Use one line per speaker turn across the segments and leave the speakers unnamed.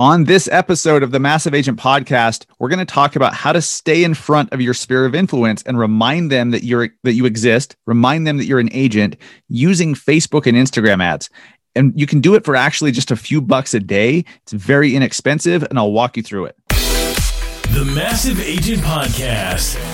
On this episode of the Massive Agent podcast, we're going to talk about how to stay in front of your sphere of influence and remind them that you're that you exist, remind them that you're an agent using Facebook and Instagram ads. And you can do it for actually just a few bucks a day. It's very inexpensive and I'll walk you through it.
The Massive Agent podcast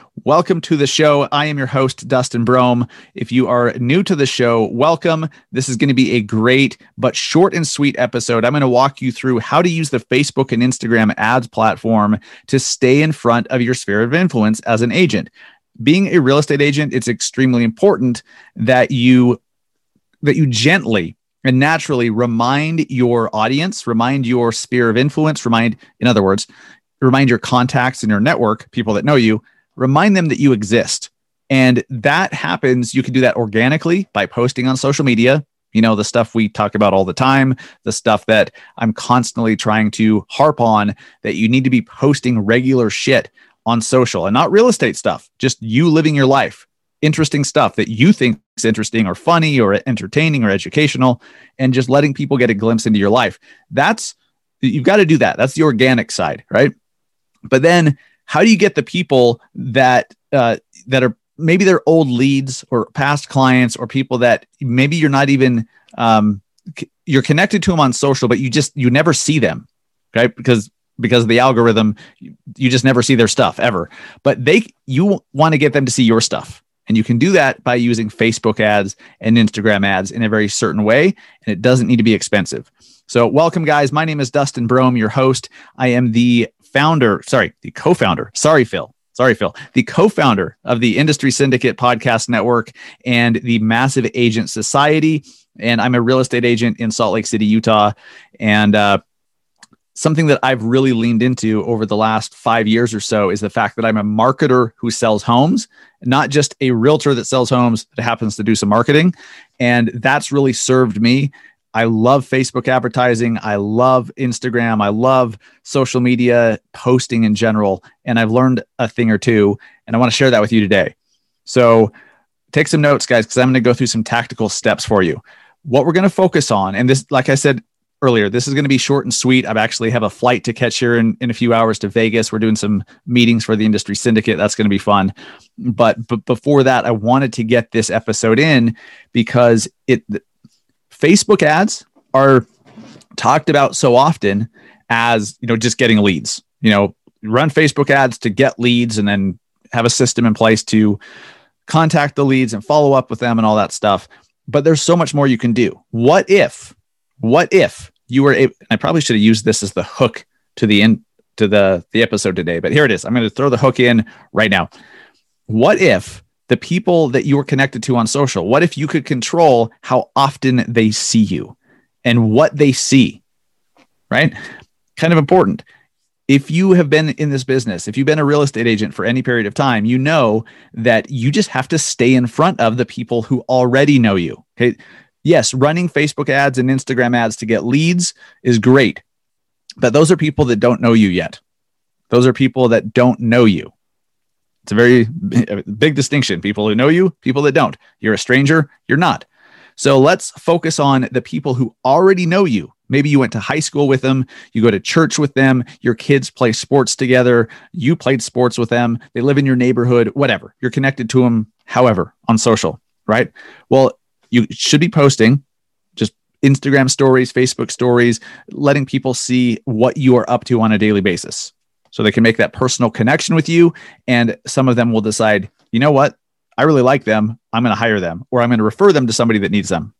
Welcome to the show. I am your host, Dustin Brohm. If you are new to the show, welcome. This is going to be a great but short and sweet episode. I'm going to walk you through how to use the Facebook and Instagram ads platform to stay in front of your sphere of influence as an agent. Being a real estate agent, it's extremely important that you that you gently and naturally remind your audience, remind your sphere of influence, remind, in other words, remind your contacts in your network, people that know you, remind them that you exist. And that happens, you can do that organically by posting on social media, you know, the stuff we talk about all the time, the stuff that I'm constantly trying to harp on that you need to be posting regular shit on social and not real estate stuff, just you living your life, interesting stuff that you think is interesting or funny or entertaining or educational, and just letting people get a glimpse into your life. That's, you've got to do that. That's the organic side, right? But then how do you get the people that uh, that are maybe they're old leads or past clients or people that maybe you're not even um, you're connected to them on social, but you just you never see them, right? Because because of the algorithm, you just never see their stuff ever. But they you want to get them to see your stuff. And you can do that by using Facebook ads and Instagram ads in a very certain way. And it doesn't need to be expensive. So, welcome, guys. My name is Dustin Brohm, your host. I am the founder, sorry, the co founder, sorry, Phil. Sorry, Phil, the co founder of the Industry Syndicate Podcast Network and the Massive Agent Society. And I'm a real estate agent in Salt Lake City, Utah. And uh, something that I've really leaned into over the last five years or so is the fact that I'm a marketer who sells homes, not just a realtor that sells homes that happens to do some marketing. And that's really served me I love Facebook advertising. I love Instagram. I love social media posting in general. And I've learned a thing or two, and I want to share that with you today. So take some notes, guys, because I'm going to go through some tactical steps for you. What we're going to focus on, and this, like I said earlier, this is going to be short and sweet. I actually have a flight to catch here in, in a few hours to Vegas. We're doing some meetings for the industry syndicate. That's going to be fun. But, but before that, I wanted to get this episode in because it Facebook ads are talked about so often as, you know, just getting leads. You know, run Facebook ads to get leads and then have a system in place to contact the leads and follow up with them and all that stuff. But there's so much more you can do. What if, what if you were able, I probably should have used this as the hook to the end to the the episode today, but here it is. I'm going to throw the hook in right now. What if the people that you are connected to on social? What if you could control how often they see you and what they see? Right? Kind of important. If you have been in this business, if you've been a real estate agent for any period of time, you know that you just have to stay in front of the people who already know you. Okay. Yes, running Facebook ads and Instagram ads to get leads is great, but those are people that don't know you yet. Those are people that don't know you. It's a very big distinction. People who know you, people that don't. You're a stranger, you're not. So let's focus on the people who already know you. Maybe you went to high school with them, you go to church with them, your kids play sports together, you played sports with them, they live in your neighborhood, whatever. You're connected to them, however, on social, right? Well, you should be posting just Instagram stories, Facebook stories, letting people see what you are up to on a daily basis so they can make that personal connection with you. And some of them will decide, you know what? I really like them. I'm going to hire them or I'm going to refer them to somebody that needs them.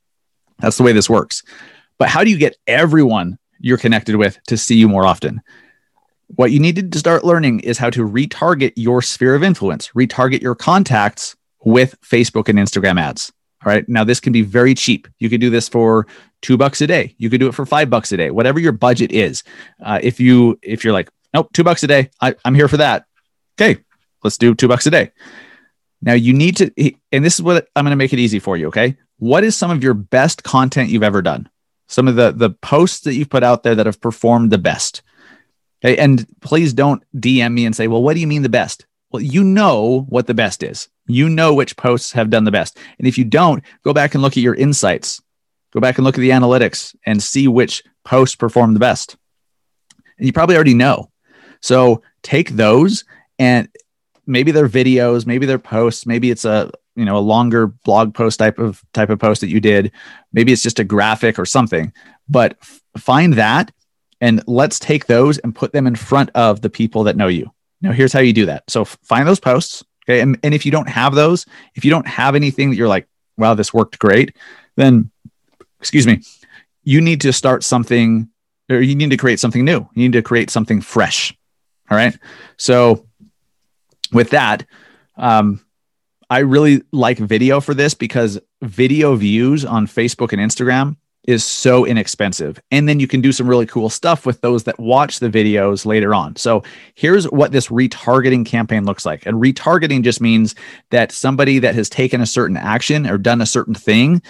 That's the way this works. But how do you get everyone you're connected with to see you more often? What you need to start learning is how to retarget your sphere of influence, retarget your contacts with Facebook and Instagram ads. All right. Now, this can be very cheap. You could do this for two bucks a day. You could do it for five bucks a day, whatever your budget is. Uh, if you if you're like, nope, two bucks a day, I, I'm here for that. Okay, let's do two bucks a day. Now you need to, and this is what I'm going to make it easy for you. Okay, what is some of your best content you've ever done? Some of the the posts that you've put out there that have performed the best. Okay, and please don't DM me and say, well, what do you mean the best? Well, you know what the best is. You know which posts have done the best. And if you don't, go back and look at your insights. Go back and look at the analytics and see which posts perform the best. And you probably already know. So take those and maybe they're videos, maybe they're posts, maybe it's a you know a longer blog post type of type of post that you did. Maybe it's just a graphic or something. But f- find that and let's take those and put them in front of the people that know you. Now, here's how you do that. So find those posts. Okay. And, and if you don't have those, if you don't have anything that you're like, wow, this worked great, then, excuse me, you need to start something or you need to create something new. You need to create something fresh. All right. So with that, um, I really like video for this because video views on Facebook and Instagram is so inexpensive. And then you can do some really cool stuff with those that watch the videos later on. So here's what this retargeting campaign looks like. And retargeting just means that somebody that has taken a certain action or done a certain thing,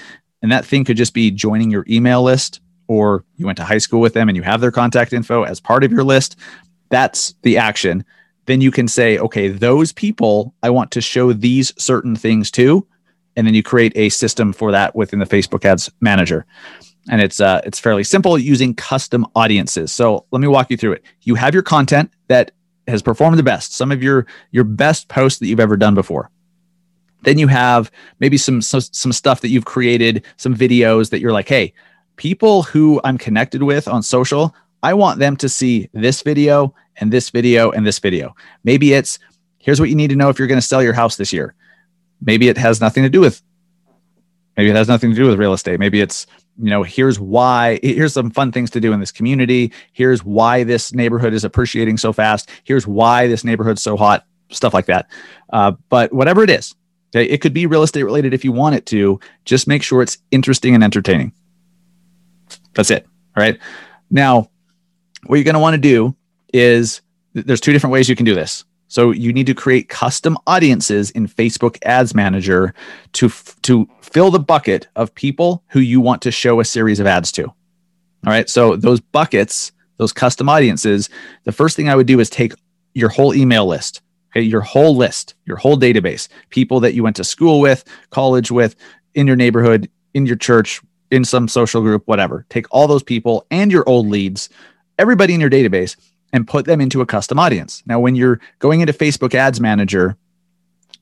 and that thing could just be joining your email list or you went to high school with them and you have their contact info as part of your list. That's the action. Then you can say, okay, those people, I want to show these certain things to and then you create a system for that within the Facebook Ads Manager. And it's uh, it's fairly simple using custom audiences. So let me walk you through it. You have your content that has performed the best, some of your your best posts that you've ever done before. Then you have maybe some some, some stuff that you've created, some videos that you're like, hey, people who I'm connected with on social, I want them to see this video and this video and this video. Maybe it's here's what you need to know if you're going to sell your house this year. Maybe it has nothing to do with maybe it has nothing to do with real estate. Maybe it's you know here's why here's some fun things to do in this community. Here's why this neighborhood is appreciating so fast. Here's why this neighborhood's so hot stuff like that. Uh, but whatever it is okay, it could be real estate related if you want it to. Just make sure it's interesting and entertaining. That's it all right? Now what you're going to want to do is there's two different ways you can do this so you need to create custom audiences in Facebook Ads Manager to f- to fill the bucket of people who you want to show a series of ads to. All right. So those buckets, those custom audiences, the first thing I would do is take your whole email list, okay, your whole list, your whole database, people that you went to school with, college with, in your neighborhood, in your church, in some social group, whatever. Take all those people and your old leads, everybody in your database, and put them into a custom audience. Now, when you're going into Facebook Ads Manager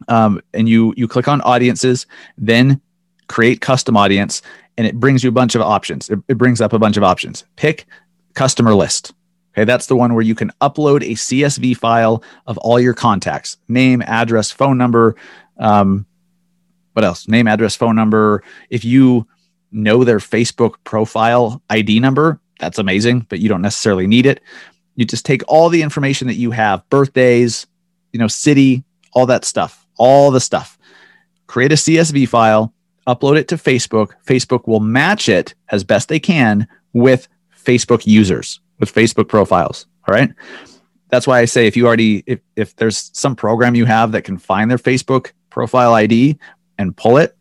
um, and you you click on audiences, then create custom audience, and it brings you a bunch of options. It, it brings up a bunch of options. Pick customer list. Okay, that's the one where you can upload a CSV file of all your contacts, name, address, phone number. Um, what else? Name, address, phone number. If you know their Facebook profile ID number, that's amazing, but you don't necessarily need it. You just take all the information that you have, birthdays, you know, city, all that stuff, all the stuff. Create a CSV file, upload it to Facebook. Facebook will match it as best they can with Facebook users, with Facebook profiles. All right. That's why I say if you already if if there's some program you have that can find their Facebook profile ID and pull it,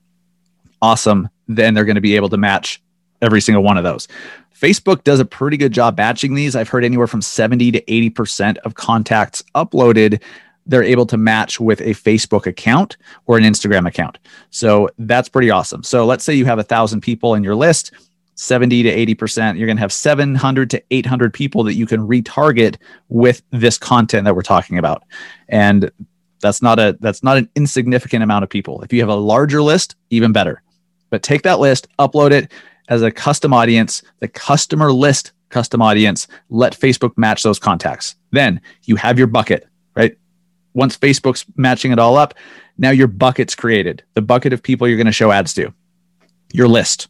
awesome. Then they're going to be able to match every single one of those. Facebook does a pretty good job batching these. I've heard anywhere from 70 to 80% of contacts uploaded, they're able to match with a Facebook account or an Instagram account. So that's pretty awesome. So let's say you have a thousand people in your list, 70 to 80%, you're going to have 700 to 800 people that you can retarget with this content that we're talking about. And that's not a that's not an insignificant amount of people. If you have a larger list, even better. But take that list, upload it, as a custom audience, the customer list custom audience, let Facebook match those contacts. Then you have your bucket, right? Once Facebook's matching it all up, now your bucket's created, the bucket of people you're going to show ads to, your list.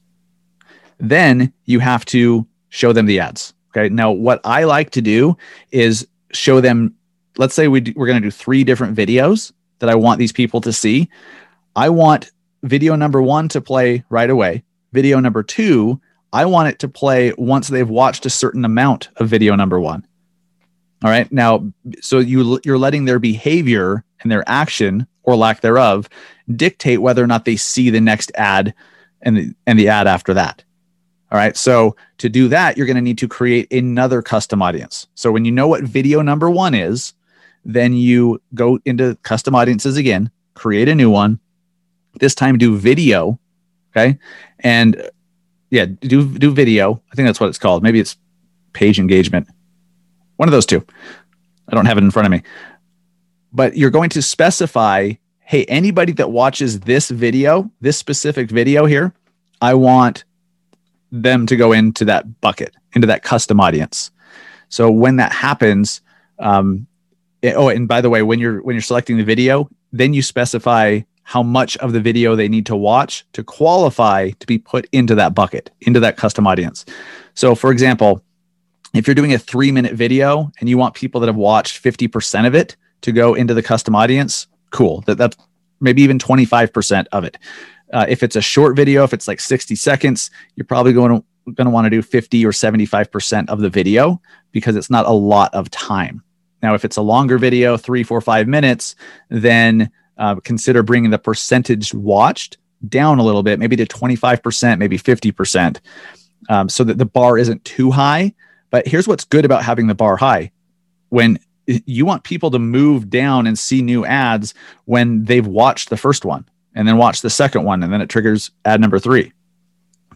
Then you have to show them the ads. Okay. Now, what I like to do is show them, let's say we do, we're going to do three different videos that I want these people to see. I want video number one to play right away. Video number two, I want it to play once they've watched a certain amount of video number one. All right. Now, so you you're letting their behavior and their action or lack thereof dictate whether or not they see the next ad and the, and the ad after that. All right. So to do that, you're going to need to create another custom audience. So when you know what video number one is, then you go into custom audiences again, create a new one. This time do video. Okay. And yeah, do do video. I think that's what it's called. Maybe it's page engagement. One of those two. I don't have it in front of me. But you're going to specify, hey, anybody that watches this video, this specific video here, I want them to go into that bucket, into that custom audience. So when that happens, um, it, oh, and by the way, when you're when you're selecting the video, then you specify how much of the video they need to watch to qualify to be put into that bucket, into that custom audience. So, for example, if you're doing a three minute video and you want people that have watched 50% of it to go into the custom audience, cool. That, that's maybe even 25% of it. Uh, if it's a short video, if it's like 60 seconds, you're probably going to going to want to do 50 or 75% of the video because it's not a lot of time. Now, if it's a longer video, three, four, five minutes, then uh, consider bringing the percentage watched down a little bit, maybe to 25%, maybe 50%, um, so that the bar isn't too high. But here's what's good about having the bar high. When you want people to move down and see new ads when they've watched the first one and then watch the second one and then it triggers ad number three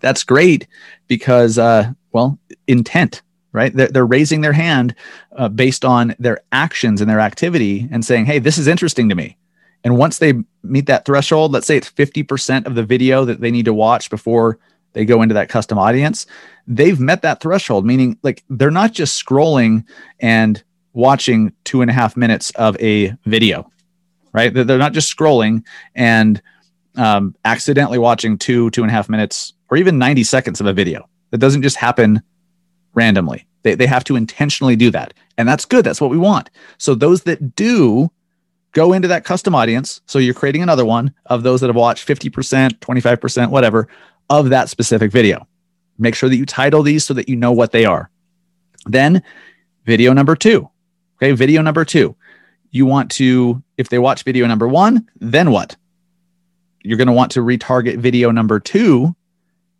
that's great because uh, well intent right they're, they're raising their hand uh, based on their actions and their activity and saying hey this is interesting to me and once they meet that threshold let's say it's 50% of the video that they need to watch before they go into that custom audience they've met that threshold meaning like they're not just scrolling and watching two and a half minutes of a video right? They're not just scrolling and um, accidentally watching two two and a half minutes or even 90 seconds of a video. That doesn't just happen randomly. They, they have to intentionally do that. And that's good. That's what we want. So those that do go into that custom audience. So you're creating another one of those that have watched 50% 25% whatever of that specific video. Make sure that you title these so that you know what they are. Then video number two okay? Video number two. You want to if they watch video number one then what? You're going to want to retarget video number two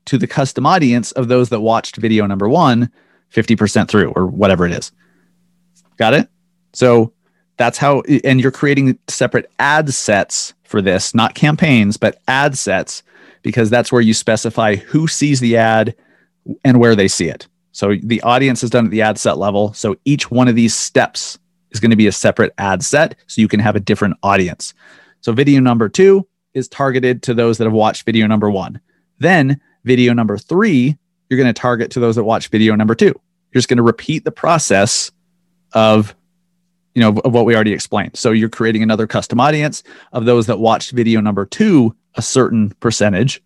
to the custom audience of those that watched video number one 50% through or whatever it is. Got it? So that's how, and you're creating separate ad sets for this, not campaigns, but ad sets, because that's where you specify who sees the ad and where they see it. So the audience is done at the ad set level. So each one of these steps is going to be a separate ad set so you can have a different audience. So video number two is targeted to those that have watched video number one. Then video number three, you're going to target to those that watch video number two. You're just going to repeat the process of you know of what we already explained. So you're creating another custom audience of those that watched video number two a certain percentage,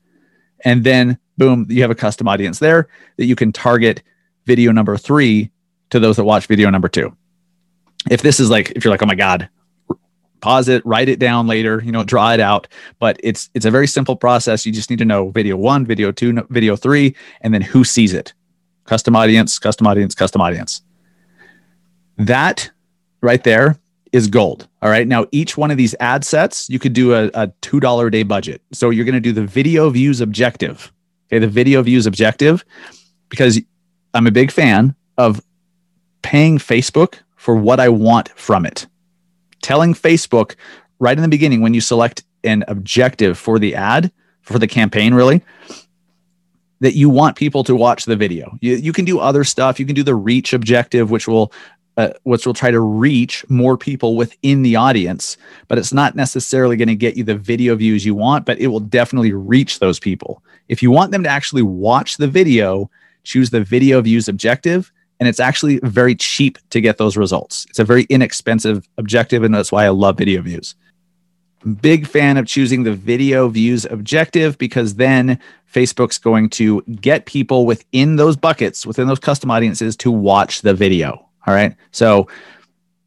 and then boom, you have a custom audience there that you can target video number three to those that watch video number two. If this is like if you're like oh my god pause it, write it down later, you know, draw it out. But it's it's a very simple process. You just need to know video one, video two, video three, and then who sees it. Custom audience, custom audience, custom audience. That right there is gold. All right. Now, each one of these ad sets, you could do a, a $2 a day budget. So you're going to do the video views objective. Okay. The video views objective, because I'm a big fan of paying Facebook for what I want from it telling Facebook right in the beginning when you select an objective for the ad, for the campaign, really, that you want people to watch the video. You, you can do other stuff. You can do the reach objective, which will uh, which will try to reach more people within the audience, but it's not necessarily going to get you the video views you want, but it will definitely reach those people. If you want them to actually watch the video, choose the video views objective and it's actually very cheap to get those results. It's a very inexpensive objective, and that's why I love video views. Big fan of choosing the video views objective because then Facebook's going to get people within those buckets, within those custom audiences to watch the video. All right. So,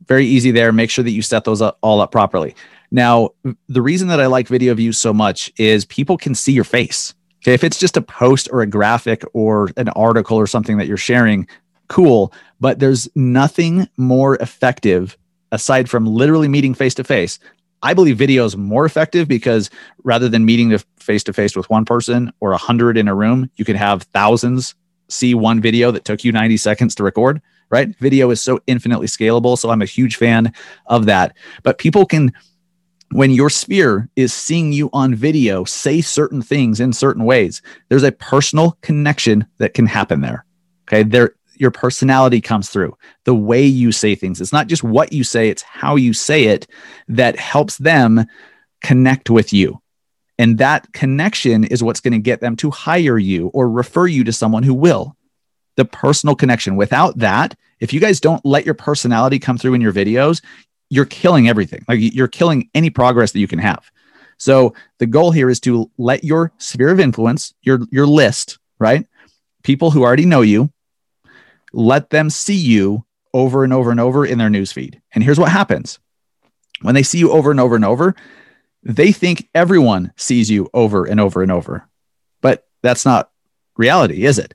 very easy there. Make sure that you set those up, all up properly. Now, the reason that I like video views so much is people can see your face. Okay. If it's just a post or a graphic or an article or something that you're sharing, cool. But there's nothing more effective aside from literally meeting face to face. I believe video is more effective because rather than meeting face to face with one person or a hundred in a room, you can have thousands see one video that took you 90 seconds to record, right? Video is so infinitely scalable. So I'm a huge fan of that. But people can when your sphere is seeing you on video say certain things in certain ways, there's a personal connection that can happen there. Okay. There, your personality comes through the way you say things. It's not just what you say, it's how you say it that helps them connect with you. And that connection is what's going to get them to hire you or refer you to someone who will. The personal connection. Without that, if you guys don't let your personality come through in your videos, you're killing everything. Like you're killing any progress that you can have. So the goal here is to let your sphere of influence, your your list, right? People who already know you, let them see you over and over and over in their newsfeed. And here's what happens. When they see you over and over and over, they think everyone sees you over and over and over. But that's not reality, is it?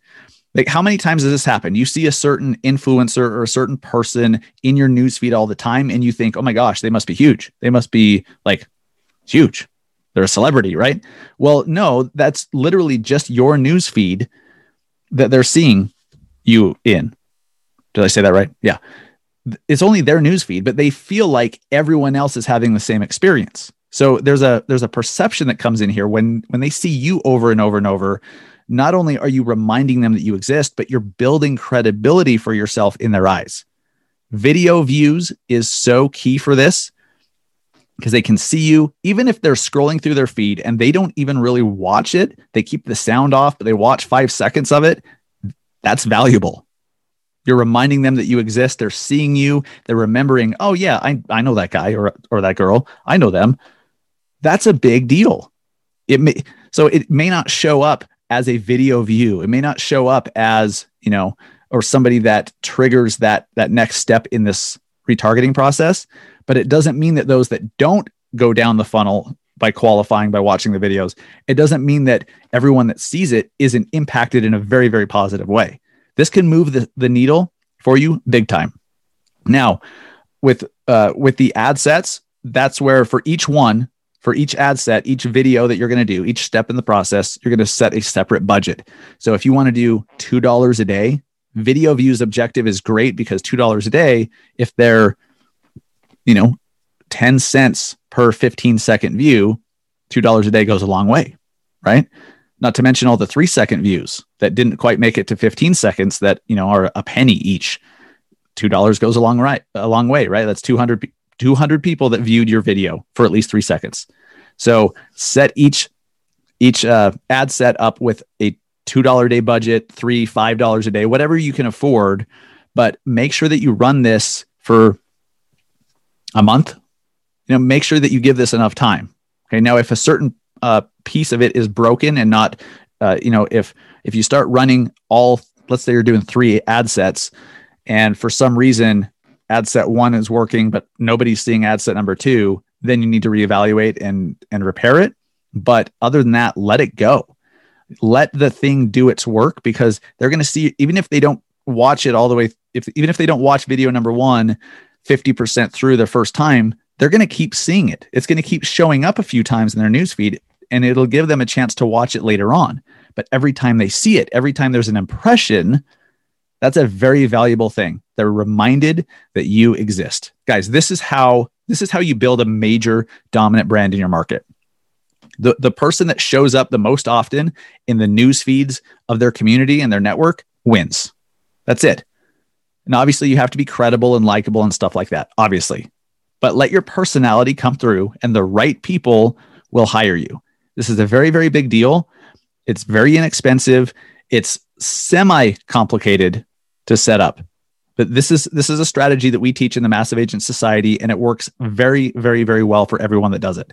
Like, how many times does this happen? You see a certain influencer or a certain person in your newsfeed all the time, and you think, oh my gosh, they must be huge. They must be like huge. They're a celebrity, right? Well, no, that's literally just your newsfeed that they're seeing you in. Did I say that right? Yeah. It's only their newsfeed, but they feel like everyone else is having the same experience. So there's a there's a perception that comes in here when when they see you over and over and over not only are you reminding them that you exist, but you're building credibility for yourself in their eyes. Video views is so key for this because they can see you even if they're scrolling through their feed and they don't even really watch it. They keep the sound off, but they watch five seconds of it. That's valuable. You're reminding them that you exist. They're seeing you. They're remembering, oh, yeah, I, I know that guy or, or that girl. I know them. That's a big deal. It may, so it may not show up as a video view. It may not show up as, you know, or somebody that triggers that that next step in this retargeting process, but it doesn't mean that those that don't go down the funnel by qualifying by watching the videos, it doesn't mean that everyone that sees it isn't impacted in a very very positive way. This can move the, the needle for you big time. Now, with uh, with the ad sets, that's where for each one for each ad set, each video that you're going to do, each step in the process, you're going to set a separate budget. So if you want to do $2 a day, video views objective is great because $2 a day, if they're, you know, 10 cents per 15 second view, $2 a day goes a long way, right? Not to mention all the three second views that didn't quite make it to 15 seconds that, you know, are a penny each. $2 goes a long right, a long way, right? That's 200 200 people that viewed your video for at least three seconds. So set each each uh, ad set up with a two dollar a day budget, three five dollars a day, whatever you can afford. But make sure that you run this for a month. You know, make sure that you give this enough time. Okay. Now, if a certain uh, piece of it is broken and not, uh, you know, if if you start running all, let's say you're doing three ad sets, and for some reason ad set one is working, but nobody's seeing ad set number two, then you need to reevaluate and and repair it. But other than that, let it go. Let the thing do its work because they're going to see even if they don't watch it all the way if even if they don't watch video number 1 50% through the first time, they're going to keep seeing it. It's going to keep showing up a few times in their newsfeed and it'll give them a chance to watch it later on. But every time they see it, every time there's an impression, that's a very valuable thing. They're reminded that you exist. Guys, this is how this is how you build a major dominant brand in your market. The, the person that shows up the most often in the news feeds of their community and their network wins. That's it. And obviously, you have to be credible and likable and stuff like that, obviously. But let your personality come through, and the right people will hire you. This is a very, very big deal. It's very inexpensive. It's semi complicated to set up. But this is this is a strategy that we teach in the Massive Agent Society, and it works very, very, very well for everyone that does it.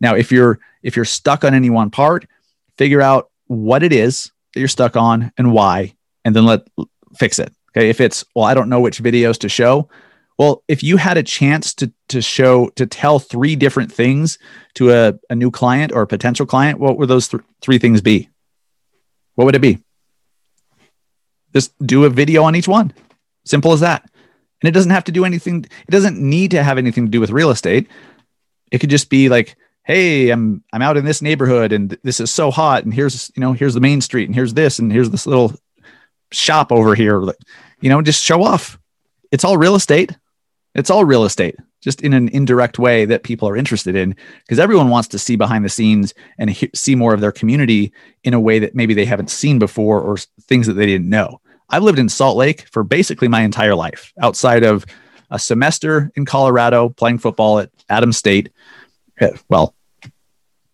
Now, if you're if you're stuck on any one part, figure out what it is that you're stuck on and why, and then let fix it. Okay. If it's well, I don't know which videos to show. Well, if you had a chance to to show to tell three different things to a, a new client or a potential client, what would those th- three things be? What would it be? Just do a video on each one. Simple as that. And it doesn't have to do anything, it doesn't need to have anything to do with real estate. It could just be like, hey, I'm I'm out in this neighborhood and this is so hot. And here's, you know, here's the main street and here's this and here's this little shop over here. You know, just show off. It's all real estate. It's all real estate, just in an indirect way that people are interested in, because everyone wants to see behind the scenes and he- see more of their community in a way that maybe they haven't seen before or things that they didn't know. I've lived in Salt Lake for basically my entire life, outside of a semester in Colorado playing football at Adams State. Eh, well,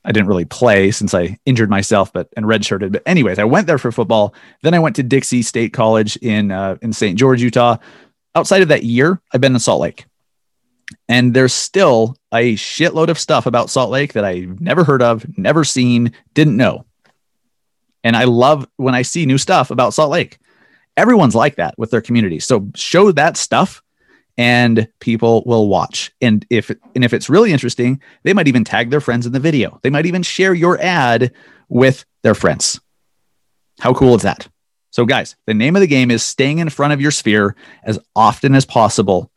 I didn't really play since I injured myself, but and redshirted. But anyways, I went there for football. Then I went to Dixie State College in uh, in St. George, Utah outside of that year, I've been in Salt Lake. And there's still a shitload of stuff about Salt Lake that I've never heard of, never seen, didn't know. And I love when I see new stuff about Salt Lake. Everyone's like that with their community. So show that stuff and people will watch. And if and if it's really interesting, they might even tag their friends in the video. They might even share your ad with their friends. How cool is that? So, guys, the name of the game is staying in front of your sphere as often as possible.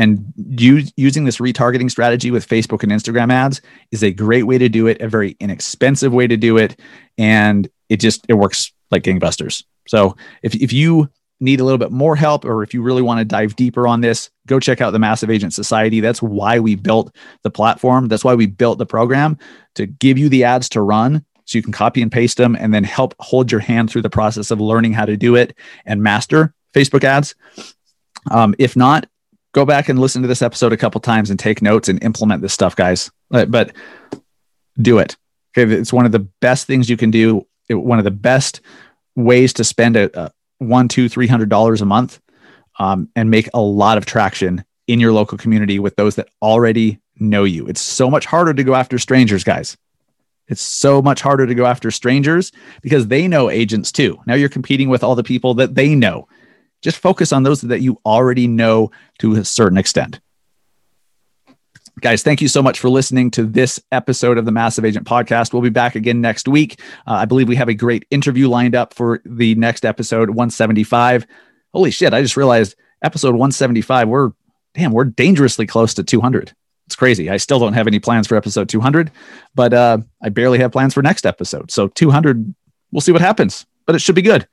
And use, using this retargeting strategy with Facebook and Instagram ads is a great way to do it, a very inexpensive way to do it. And it just, it works like gangbusters. So if, if you need a little bit more help, or if you really want to dive deeper on this, go check out the Massive Agent Society. That's why we built the platform. That's why we built the program to give you the ads to run so you can copy and paste them and then help hold your hand through the process of learning how to do it and master Facebook ads. Um, if not, go back and listen to this episode a couple times and take notes and implement this stuff, guys. But, do it. Okay, it's one of the best things you can do. It, one of the best ways to spend a, a one, two, three hundred dollars a month um, and make a lot of traction in your local community with those that already know you. It's so much harder to go after strangers, guys. It's so much harder to go after strangers because they know agents too. Now you're competing with all the people that they know. Just focus on those that you already know to a certain extent. Guys, thank you so much for listening to this episode of the Massive Agent Podcast. We'll be back again next week. Uh, I believe we have a great interview lined up for the next episode, 175. Holy shit, I just realized episode 175, we're damn, we're dangerously close to 200 it's crazy. I still don't have any plans for episode 200, but uh, I barely have plans for next episode. So 200, we'll see what happens, but it should be good.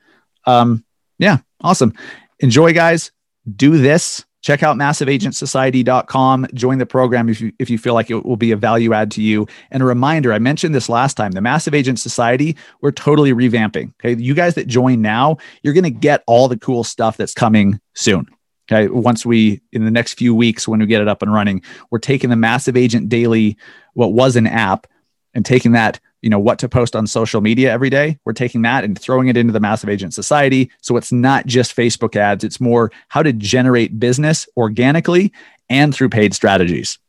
Um, yeah, awesome. Enjoy, guys. Do this. Check out massiveagentsociety.com. Join the program if you if you feel like it will be a value add to you. And a reminder, I mentioned this last time, the Massive Agent Society, we're totally revamping. Okay. You guys that join now, you're going to get all the cool stuff that's coming soon. Okay. Once we, in the next few weeks, when we get it up and running, we're taking the Massive Agent Daily, what was an app, and taking that, you know, what to post on social media every day. We're taking that and throwing it into the Massive Agent Society. So it's not just Facebook ads, it's more how to generate business organically and through paid strategies.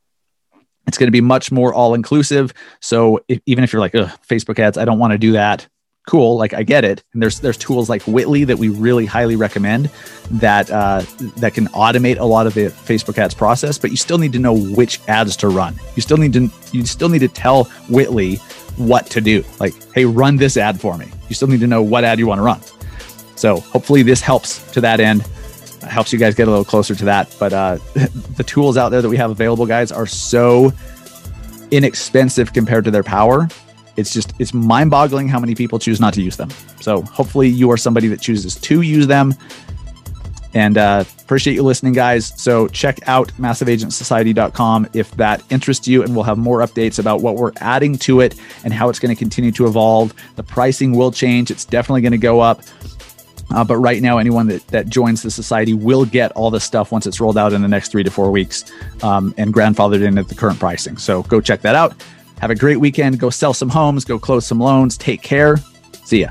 It's going to be much more all inclusive. So if, even if you're like, Facebook ads, I don't want to do that cool like i get it and there's there's tools like whitley that we really highly recommend that uh, that can automate a lot of the facebook ads process but you still need to know which ads to run you still need to you still need to tell whitly what to do. Like hey run this ad for me. You still need to know what ad you want to run. So hopefully this helps to that end. Helps you guys get a little closer to that but uh, the tools out there that we have available guys are so inexpensive compared to their power. It's just it's mind-boggling how many people choose not to use them. So hopefully you are somebody that chooses to use them. And uh, appreciate you listening, guys. So check out massiveagentsociety.com if that interests you, and we'll have more updates about what we're adding to it and how it's going to continue to evolve. The pricing will change; it's definitely going to go up. Uh, but right now, anyone that, that joins the society will get all this stuff once it's rolled out in the next three to four weeks um, and grandfathered in at the current pricing. So go check that out. Have a great weekend. Go sell some homes, go close some loans. Take care. See ya.